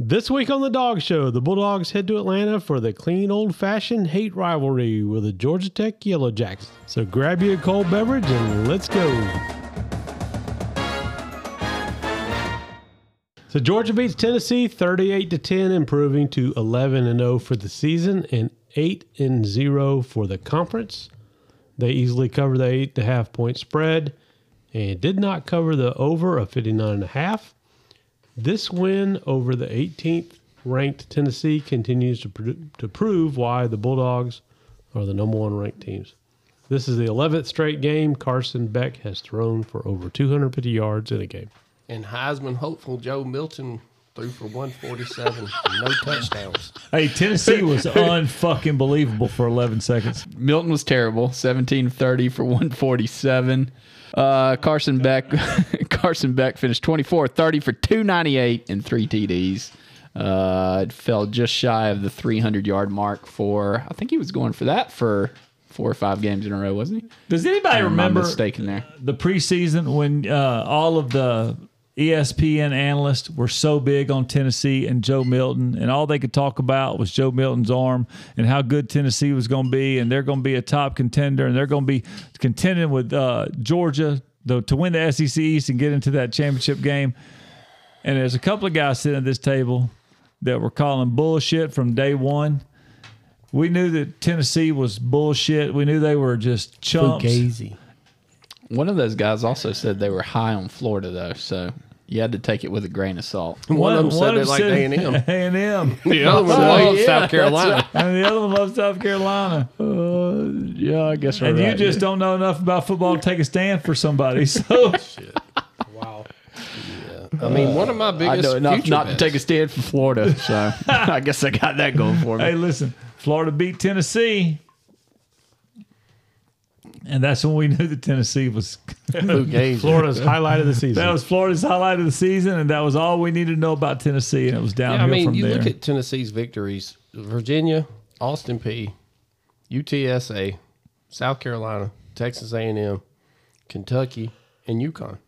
This week on the Dawg Show, the Bulldogs head to Atlanta for the clean old fashioned hate rivalry with the Georgia Tech Yellow Jackets. So grab you a cold beverage and let's go. So Georgia beats Tennessee 38 to 10, improving to 11 and 0 for the season and 8 and 0 for the conference. They easily covered the eight and a half point spread and did not cover the over of 59 and a half. This win over the 18th ranked Tennessee continues to, pro- to prove why the Bulldogs are the number one ranked teams. This is the 11th straight game Carson Beck has thrown for over 250 yards in a game. And Heisman hopeful Joe Milton threw for 147, no touchdowns. Hey, Tennessee was unfucking believable for 11 seconds. Milton was terrible. 17 30 for 147. Uh, Carson Beck Carson Beck finished 24 30 for 298 and three TDs. Uh, it fell just shy of the 300 yard mark for, I think he was going for that for four or five games in a row, wasn't he? Does anybody Or am I remember mistaken there? the preseason when uh, all of the ESPN analysts were so big on Tennessee and Joe Milton, and all they could talk about was Joe Milton's arm and how good Tennessee was going to be, and they're going to be a top contender, and they're going to be contending with uh, Georgia the, to win the SEC East and get into that championship game. And there's a couple of guys sitting at this table that were calling bullshit from day one. We knew that Tennessee was bullshit. We knew they were just chumps. Fugazi. One of those guys also said they were high on Florida, though, so you had to take it with a grain of salt. One, of them said they like said A&M. A&M. The other one Oh, loves yeah, South Carolina. and the other one loves South Carolina. Uh, yeah, I guess right. and you just don't know enough about football to take a stand for somebody. So Wow. Yeah. I mean, one of my biggest. I know enough future not to take a stand for Florida, so I guess I got that going for me. hey, listen, Florida beat Tennessee. And that's when we knew that Tennessee was Florida's highlight of the season. that was Florida's highlight of the season, and that was all we needed to know about Tennessee, and it was Yeah, downhill I mean, from you there. look at Tennessee's victories: Virginia, Austin Peay, UTSA, South Carolina, Texas A&M, Kentucky, and UConn.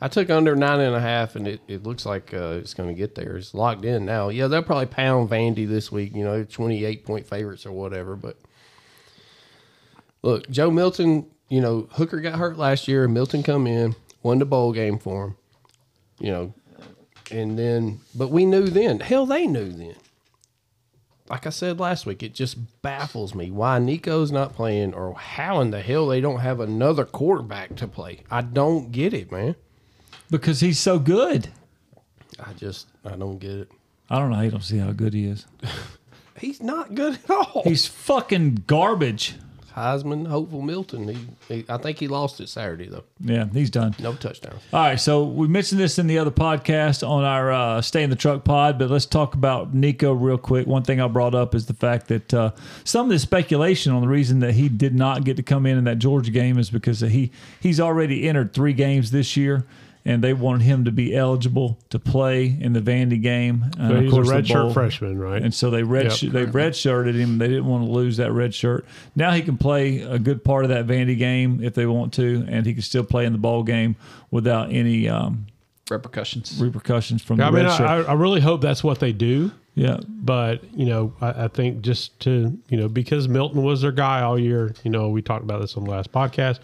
I took under nine and a half, and it, it looks like uh, it's going to get there. It's locked in now. Yeah, they'll probably pound Vandy this week. You know, twenty eight point favorites or whatever. But look, Joe Milton. You know, Hooker got hurt last year. Milton come in, won the bowl game for him. You know, and then, but we knew then. Hell, they knew then. Like I said last week, it just baffles me why Nico's not playing or how in the hell they don't have another quarterback to play. I don't get it, man. because he's so good. I just, I don't get it. I don't know. You don't see how good he is. He's not good at all. He's fucking garbage. Heisman, hopeful Milton. He, he, I think he lost it Saturday though. Yeah, he's done. No touchdowns. All right, so we mentioned this in the other podcast on our uh, Stay in the Truck pod, but let's talk about Nico real quick. One thing I brought up is the fact that uh, some of the speculation on the reason that he did not get to come in in that Georgia game is because he he's already entered three games this year, and they wanted him to be eligible to play in the Vandy game. And So of he's a course, the redshirt freshman, right? and so they red Yep. they redshirted him. They didn't want to lose that red shirt. Now he can play a good part of that Vandy game if they want to, and he can still play in the ball game without any um, Repercussions. repercussions from I the mean, red shirt. I, I really hope that's what they do. yeah, But you know, I, I think just to you know because Milton was their guy all year. You know, we talked about this on the last podcast.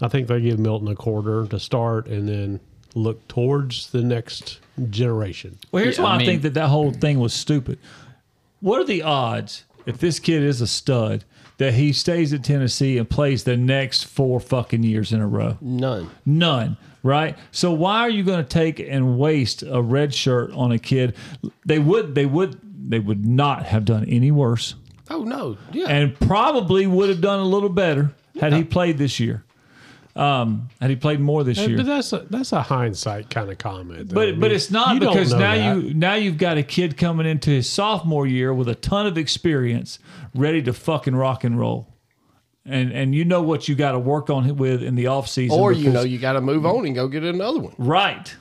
I think they give Milton a quarter to start, and then look towards the next generation. Well, here's Yeah, why I I, think that that whole thing was stupid. What are the odds if this kid is a stud that he stays at Tennessee and plays the next four fucking years in a row? None. None, right? So why are you going to take and waste a red shirt on a kid? They would, they would, they would not have done any worse, Oh no. Yeah. and probably would have done a little better had he played this year. Um, had he played more this year? But that's a, that's a hindsight kind of comment. though. But I mean, but it's not because now that. you now you've got a kid coming into his sophomore year with a ton of experience, ready to fucking rock and roll. And and you know what you got to work on with in the offseason. or you know you got to move on and go get another one. right.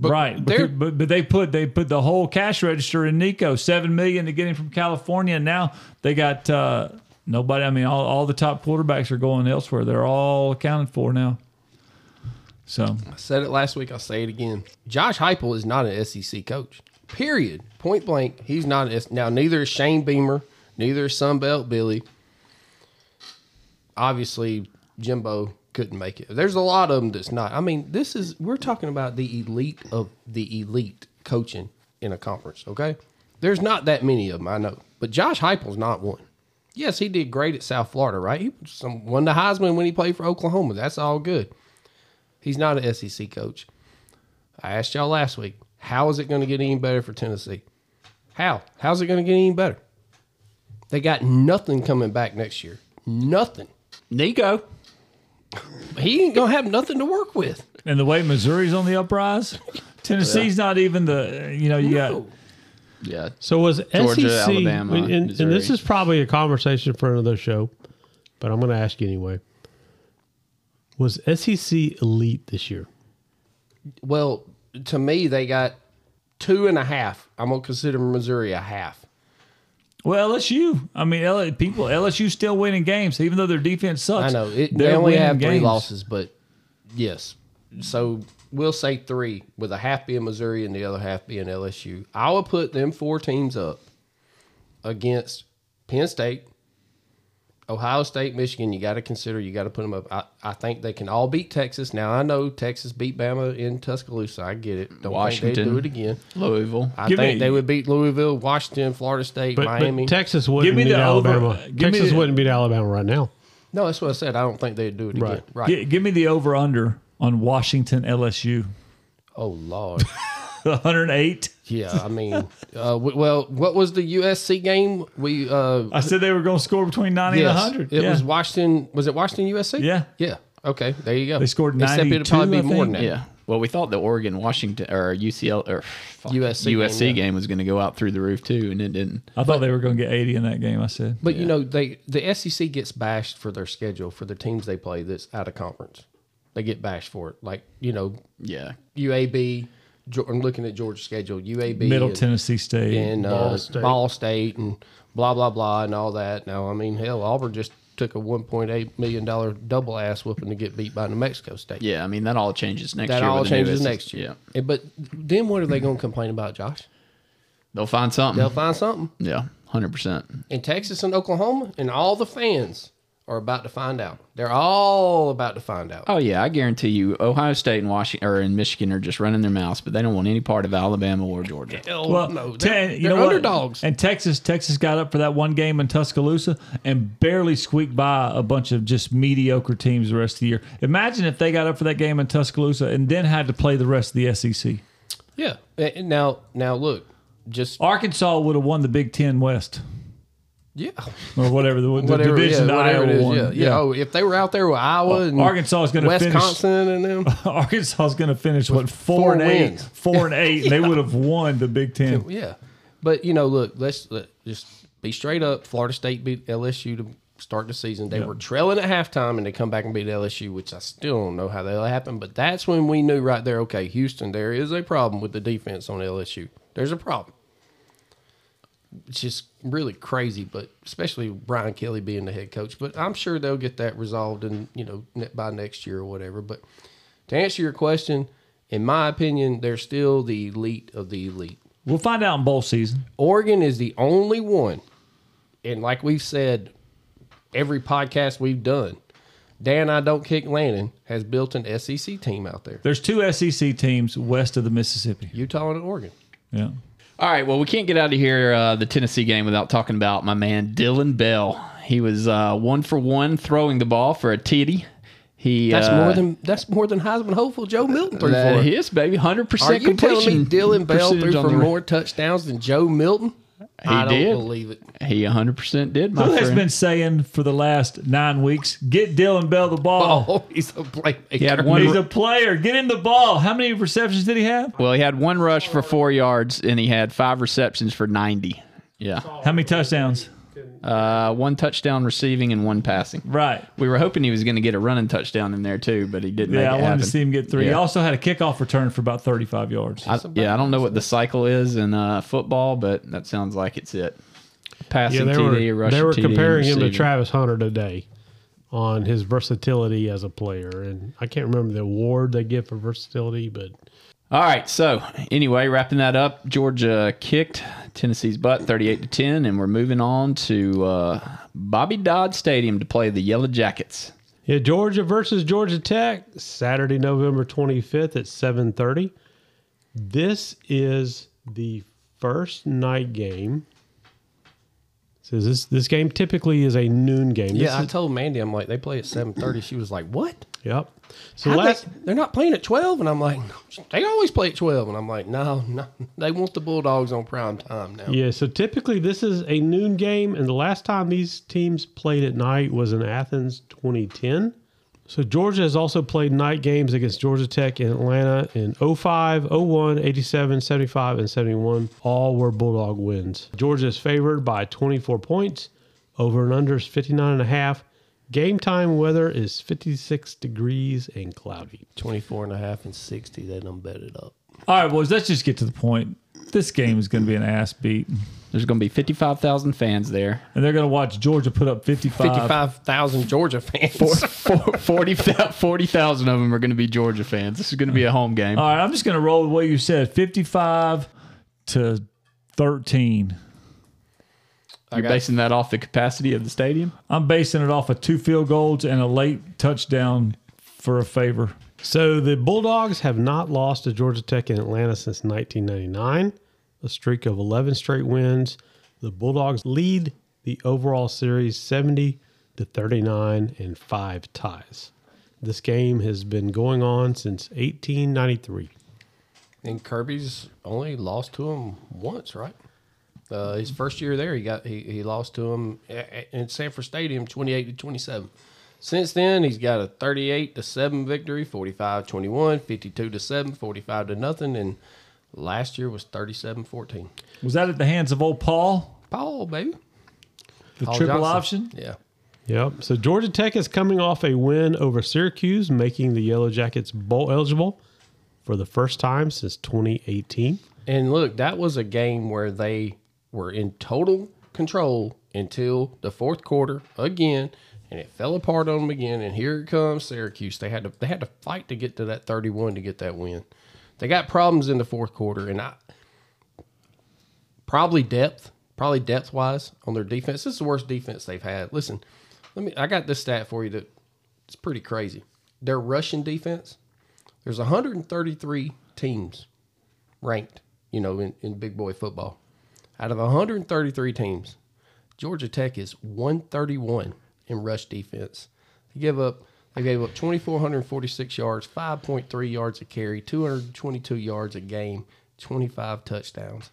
right, they're- but but they put they put the whole cash register in Nico seven million to get him from California, and now they got uh, nobody. I mean, all, all the top quarterbacks are going elsewhere. They're all accounted for now. So I said it last week. I'll say it again. Josh Heupel is not an SEC coach. Period. Point blank. He's not. as- Now, neither is Shane Beamer. Neither is Sunbelt Billy. Obviously, Jimbo couldn't make it. There's a lot of them that's not. I mean, this is we're talking about the elite of the elite coaching in a conference. Okay, there's not that many of them. I know, but Josh Heupel's not one. Yes, he did great at South Florida, right? He some, won the Heisman when he played for Oklahoma. That's all good. He's not an SEC coach. I asked y'all last week, how is it going to get any better for Tennessee? How? How's it going to get any better? They got nothing coming back next year. Nothing. Nico. He ain't going to have nothing to work with. And the way Missouri's on the uprise, Tennessee's not even the you know you No. Yeah. So was Georgia, SEC, Alabama, and, and this is probably a conversation for another show, but I'm going to ask you anyway. Was SEC elite this year? Well, to me, they got two and a half. I'm going to consider Missouri a half. well LSU. I mean, L- people LSU still winning games even though their defense sucks. I know. It, they only winning have three games. losses, but yes. So we'll say three, with a half being Missouri and the other half being LSU. I would put them four teams up against Penn State, Ohio State, Michigan. You got to consider, you got to put them up. I, I think they can all beat Texas. Now, I know Texas beat Bama in Tuscaloosa. I get it. Don't think they'd Washington. do it again. Louisville. I Give think me- they would beat Louisville, Washington, Florida State, But, Miami. but Texas wouldn't me beat the over- Alabama. give me Texas the- wouldn't beat Alabama right now. no, that's what I said. I don't think they'd do it again. Right. Right. Gi- give me the over under on Washington LSU. Oh, Lord. 108. Yeah, I mean, uh, w- well, what was the USC game? We uh, I said they were going to score between 90 yes, and 100. It yeah. was Washington. Was it Washington USC? Yeah. yeah. Okay, there you go. They scored Except it'd probably be I more than that. Yeah. Well, we thought the Oregon, Washington, or UCL, or fuck, USC USC game, game, was going to go out through the roof too, and it didn't. I thought they were going to get 80 in that game. I said. But you know, they the SEC gets bashed for their schedule for the teams they play that's out of conference. They get bashed for it. Like you know, Yeah. UAB. Geo- I'm looking at Georgia's schedule. UAB, Middle and- Tennessee State. and uh, Ball Ball, State. State. and blah blah blah and all that. Now, I mean, hell, Auburn just took a 1.8 million dollar double ass whooping to get beat by New Mexico State. Yeah. I mean, that all changes next that year. all with the new changes next year. Yeah. But then what are they going to complain about, Josh? They'll find something. They'll find something. yeah. 100%. In Texas and Oklahoma and all the fans are about to find out. They're all about to find out. Oh, yeah. I guarantee you, Ohio State and Washington or in Michigan are just running their mouths, but they don't want any part of Alabama or Georgia. Hell Well, no, te- they're, you they're know what? underdogs. And Texas, Texas got up for that one game in Tuscaloosa and barely squeaked by a bunch of just mediocre teams the rest of the year. Imagine if they got up for that game in Tuscaloosa and then had to play the rest of the SEC. yeah. And and now, now look, just Arkansas would have won the Big Ten West yeah, or whatever the, the whatever, division yeah, whatever Iowa is. won. Yeah, yeah. Oh, if they were out there with Iowa and Arkansas is going to finish. Wisconsin and them, Arkansas is going to finish what four, four and eight, four and eight. and They would have won the Big Ten. Yeah, but you know, look, let's let, just be straight up. Florida State beat LSU to start the season. They were trailing at halftime, and they come back and beat LSU, which I still don't know how that happened. But that's when we knew right there. Okay, Houston, there is a problem with the defense on LSU. There's a problem. It's just really crazy, but especially Brian Kelly being the head coach. But I'm sure they'll get that resolved, and you know, by next year or whatever. But to answer your question, in my opinion, they're still the elite of the elite. We'll find out in bowl season. Oregon is the only one, and like we've said, every podcast we've done, Dan I don't kick Lanning has built an SEC team out there. There's two SEC teams west of the Mississippi. Utah and Oregon. Yeah. All right. Well, we can't get out of here uh, the Tennessee game without talking about my man Dillon Bell. He was uh, one for one throwing the ball for a titty. He That's uh, more than that's more than Heisman hopeful Joe Milton threw for. he is, baby. Hundred Are percent you telling completion. me Dillon Bell threw for more touchdowns than Joe Milton? I don't did. believe it. He hundred percent did. My Who has friend. been saying for the last nine weeks, get Dillon Bell the ball. Oh, he's a playmaker. He had one. He's a player. Get him the ball. How many receptions did he have? well, he had one rush for four yards, and he had five receptions for ninety. Yeah, How many touchdowns? Uh, one touchdown receiving and one passing. Right. We were hoping he was going to get a running touchdown in there too, but he didn't. Yeah, make I it wanted happen. to see him get three. He also had a kickoff return for about 35 yards. I, yeah, I don't know what the cycle is in uh, football, but that sounds like it's it. Passing Yeah, they TD, were rushing they were TD, comparing him to. Travis Hunter today on his versatility as a player, and I can't remember the award they give for versatility, but All right. So anyway, wrapping that up, Georgia kicked Tennessee's butt, thirty-eight to ten, and we're moving on to uh, Bobby Dodd Stadium to play the Yellow Jackets. Yeah, Georgia versus Georgia Tech, Saturday, November 25th at 7:30. This is the first night game. So this this game typically is a noon game. This Yeah, I is- told Mandy, I'm like, they play at 7:30. She was like, what? Yep. So last they, they're not playing at 12? And I'm like, they always play at 12. And I'm like, no, no. They want the Bulldogs on prime time now. yeah, so typically this is a noon game, and the last time these teams played at night was in Athens 2010. So Georgia has also played night games against Georgia Tech in Atlanta in 05, 01, 87, 75, and 71. All were Bulldog wins. Georgia is favored by 24 points. Over and under is 59 and a half. Game time weather is 56 degrees and cloudy. 24 and a half and 60. They done bet it up. All right, boys, let's just get to the point. This game is going to be an ass beat, There's going to be fifty-five thousand fans there. and they're going to watch Georgia put up 55. 55,000 Georgia fans. Four- 40 40,000 of them are going to be Georgia fans. This is going to be a home game. All right, I'm just going to roll with what you said 55 to 13. You're got- basing that off the capacity of the stadium. I'm basing it off of two field goals and a late touchdown for a favor. So the Bulldogs have not lost to Georgia Tech in Atlanta since 1999, a streak of 11 straight wins. The Bulldogs lead the overall series 70 to 39 and five ties. This game has been going on since 1893. And Kirby's only lost to him once, right? Uh, his first year there, he got he, he lost to him a- a- in Sanford Stadium, twenty eight to twenty seven. Since then, he's got a thirty eight to seven victory, 45-21, 52 to seven, 45 to nothing, and last year was 37-14. Was that at the hands of old Paul, Paul, baby, the Paul triple Johnson. option? Yeah, Yep. So Georgia Tech is coming off a win over Syracuse, making the Yellow Jackets bowl eligible for the first time since 2018. And look, that was a game where they were in total control until the fourth quarter again, and it fell apart on them again. And here it comes Syracuse. They had to they had to fight to get to that thirty one to get that win. They got problems in the fourth quarter, and I probably depth, probably depth wise on their defense. This is the worst defense they've had. Listen, let me. I got this stat for you that it's pretty crazy. Their rushing defense. There's 133 teams ranked, you know, in, in big boy football. Out of 133 teams, Georgia Tech is 131 in rush defense. They give up they gave up 2446 yards, 5.3 yards a carry, 222 yards a game, 25 touchdowns.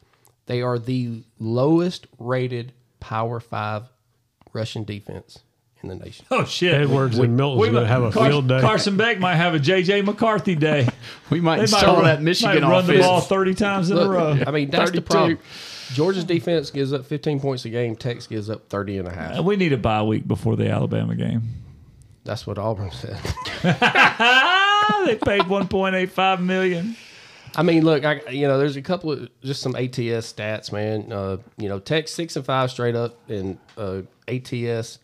They are the lowest rated Power 5 rushing defense in the nation. Oh, shit. Edwards and Milton's going to have a Car- field day. Carson Beck might have a J.J. McCarthy day. We might They install run, that Michigan might run the ball 30 times in a row. I mean, that's the problem. Georgia's defense gives up 15 points a game. Texas gives up 30 and a half. Uh, We need a bye week before the Alabama game. That's what Auburn said. They paid 1.85 million. I mean, look, I you know, there's a couple of just some ATS stats, man. Uh, you know, Tech six and five straight up, and uh, ATS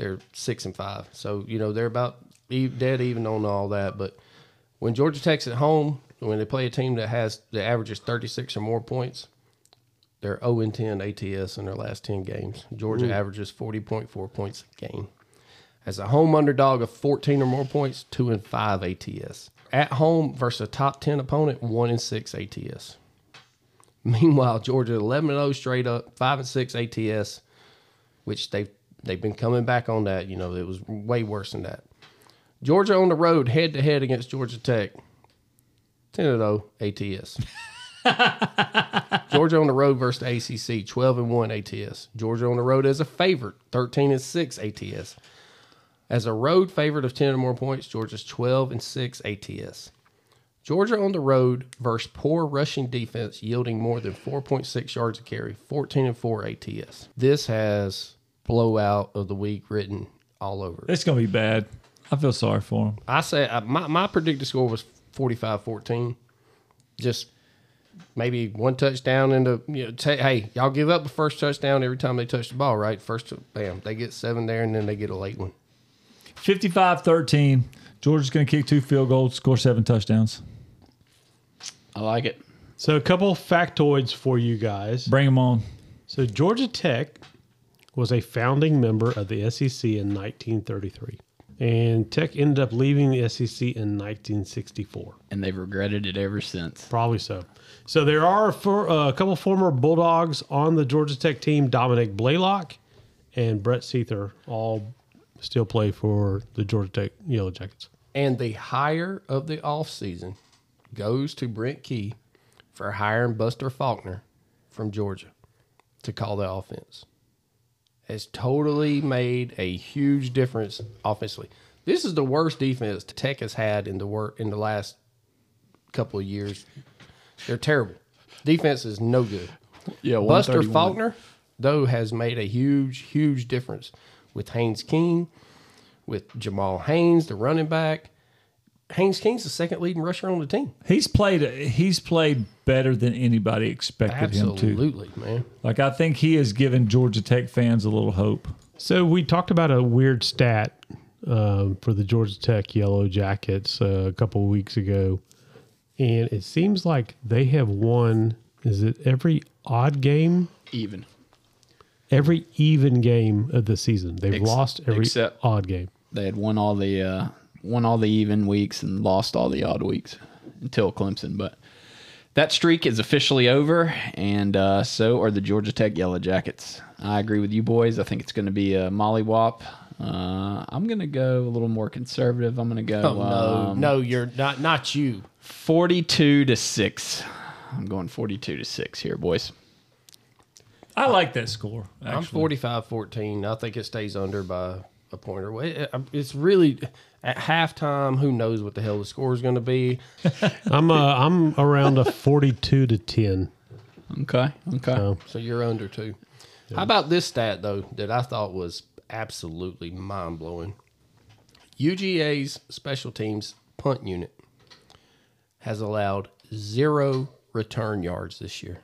they're six and five. So you know they're about dead even on all that. But when Georgia Tech's at home, when they play a team that has the averages 36 or more points, they're 0 and 10 ATS in their last 10 games. Georgia averages 40.4 points a game. As a home underdog of 14 or more points, 2 and 5 ATS. At home versus a top 10 opponent, 1 and 6 ATS. Meanwhile, Georgia 11 and 0 straight up, 5 and 6 ATS, which they've they've been coming back on that, you know, it was way worse than that. Georgia on the road head to head against Georgia Tech. 10 and 0 ATS. Georgia on the road versus the ACC, 12 and 1 ATS. Georgia on the road as a favorite, 13 and 6 ATS. As a road favorite of 10 or more points, Georgia's 12 and 6 ATS. Georgia on the road versus poor rushing defense, yielding more than 4.6 yards a carry, 14 and 4 ATS. This has blowout of the week written all over it. It's going to be bad. I feel sorry for them. I say uh, my, my predicted score was 45 14. Just maybe one touchdown into, you know, ta- hey, y'all give up the first touchdown every time they touch the ball, right? First, bam, they get seven there and then they get a late one. 55 13. Georgia's going to kick two field goals, score seven touchdowns. I like it. So a couple factoids for you guys. Bring them on. So Georgia Tech was a founding member of the SEC in 1933, and Tech ended up leaving the SEC in 1964. And they've regretted it ever since. Probably so. So there are for, uh, a couple former Bulldogs on the Georgia Tech team. Dominick Blaylock and Brett Seither all still play for the Georgia Tech Yellow Jackets. And the hire of the offseason goes to Brent Key for hiring Buster Faulkner from Georgia to call the offense. Has totally made a huge difference offensively. This is the worst defense Tech has had in the work in the last couple of years. They're terrible. Defense is no good. Yeah, Buster Faulkner, though, has made a huge, huge difference with Haynes King, with Jamal Haynes, the running back. Haynes King's the second leading rusher on the team. He's played. He's played better than anybody expected him to. Absolutely, man. Like I think he has given Georgia Tech fans a little hope. So we talked about a weird stat um, for the Georgia Tech Yellow Jackets uh, a couple of weeks ago, and it seems like they have won. Is it every odd game, Even. every even game of the season? They've Ex- lost every except- odd game. They had won all the uh, won all the even weeks and lost all the odd weeks until Clemson. But that streak is officially over, and uh, so are the Georgia Tech Yellow Jackets. I agree with you boys. I think it's going to be a mollywop. Uh, I'm going to go a little more conservative. I'm going to go Oh, no, um, no, you're not. Not you. 42 to six. I'm going 42 to six here, boys. I like that score. I'm Actually. 45 14. I think it stays under by a point or way. It's really at halftime. Who knows what the hell the score is going to be? I'm uh, I'm around a forty-two to ten. Okay. Okay. So So you're under two. How about this stat though that I thought was absolutely mind blowing? UGA's special teams punt unit has allowed zero return yards this year.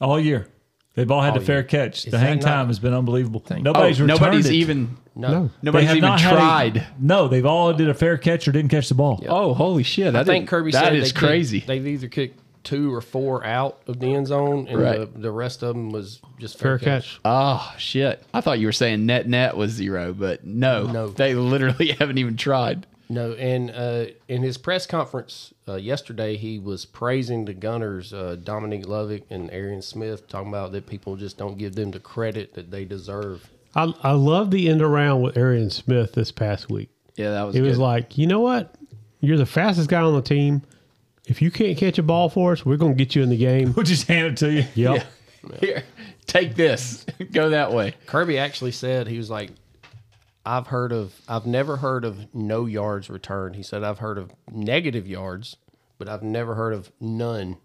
all year. They've all had All the oh, fair year. catch. Is the hang not- time has been unbelievable. Oh, Nobody's returned nobody's it. even No, No. They nobody's have even not a- tried. no, they've all did a fair catch or didn't catch the ball. Oh, holy shit! That I think Kirby that said is they kicked- crazy. they've either kicked two or four out of the end zone, and Right. the, the rest of them was just fair fair, catch. Oh shit! I thought you were saying net net was zero, but no, No. they literally haven't even tried. No, and uh, in his press conference uh, yesterday, he was praising the Gunners, uh, Dominic Lovett and Arian Smith, talking about that people just don't give them the credit that they deserve. I I love the end around with Arian Smith this past week. Yeah, that was. He was like, you know what? You're the fastest guy on the team. If you can't catch a ball for us, we're going to get you in the game. We'll just hand it to you. Yep. "Here, take this, go that way." Kirby actually said he was like, "I've heard of, I've never heard of no yards returned." He said, "I've heard of negative yards, but I've never heard of none."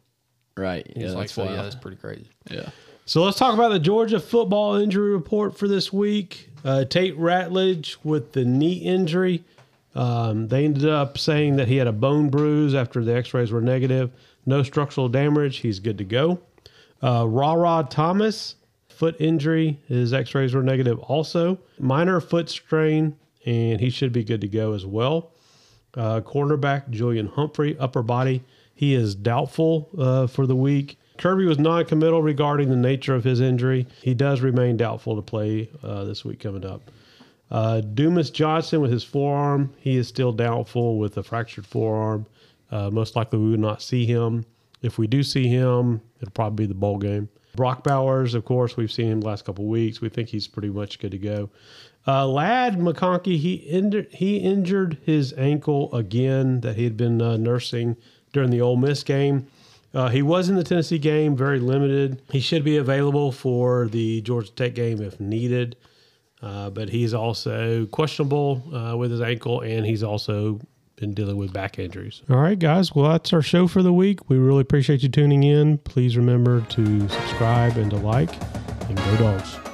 Right. Yeah, like, that's "So yeah, that's pretty crazy." yeah. So let's talk about the Georgia football injury report for this week. Uh, Tate Ratledge with the knee injury. Um, they ended up saying that he had a bone bruise after the x rays were negative. No structural damage. He's good to go. Uh, Rara Thomas, foot injury. His x rays were negative also. Minor foot strain, and he should be good to go as well. Uh, cornerback Julian Humphrey, upper body. He is doubtful uh, for the week. Kirby was non-committal regarding the nature of his injury. He does remain doubtful to play uh, this week coming up. Uh, Dumas Johnson with his forearm, he is still doubtful with a fractured forearm. Uh, most likely, we would not see him. If we do see him, it'll probably be the bowl game. Brock Bowers, of course, we've seen him the last couple weeks. We think he's pretty much good to go. Uh, Ladd McConkey, he injured, he injured his ankle again that he had been uh, nursing during the Ole Miss game. Uh, he was in the Tennessee game, very limited. He should be available for the Georgia Tech game if needed, uh, but he's also questionable uh, with his ankle, and he's also been dealing with back injuries. All right, guys. Well, that's our show for the week. We really appreciate you tuning in. Please remember to subscribe and to like, and go dogs.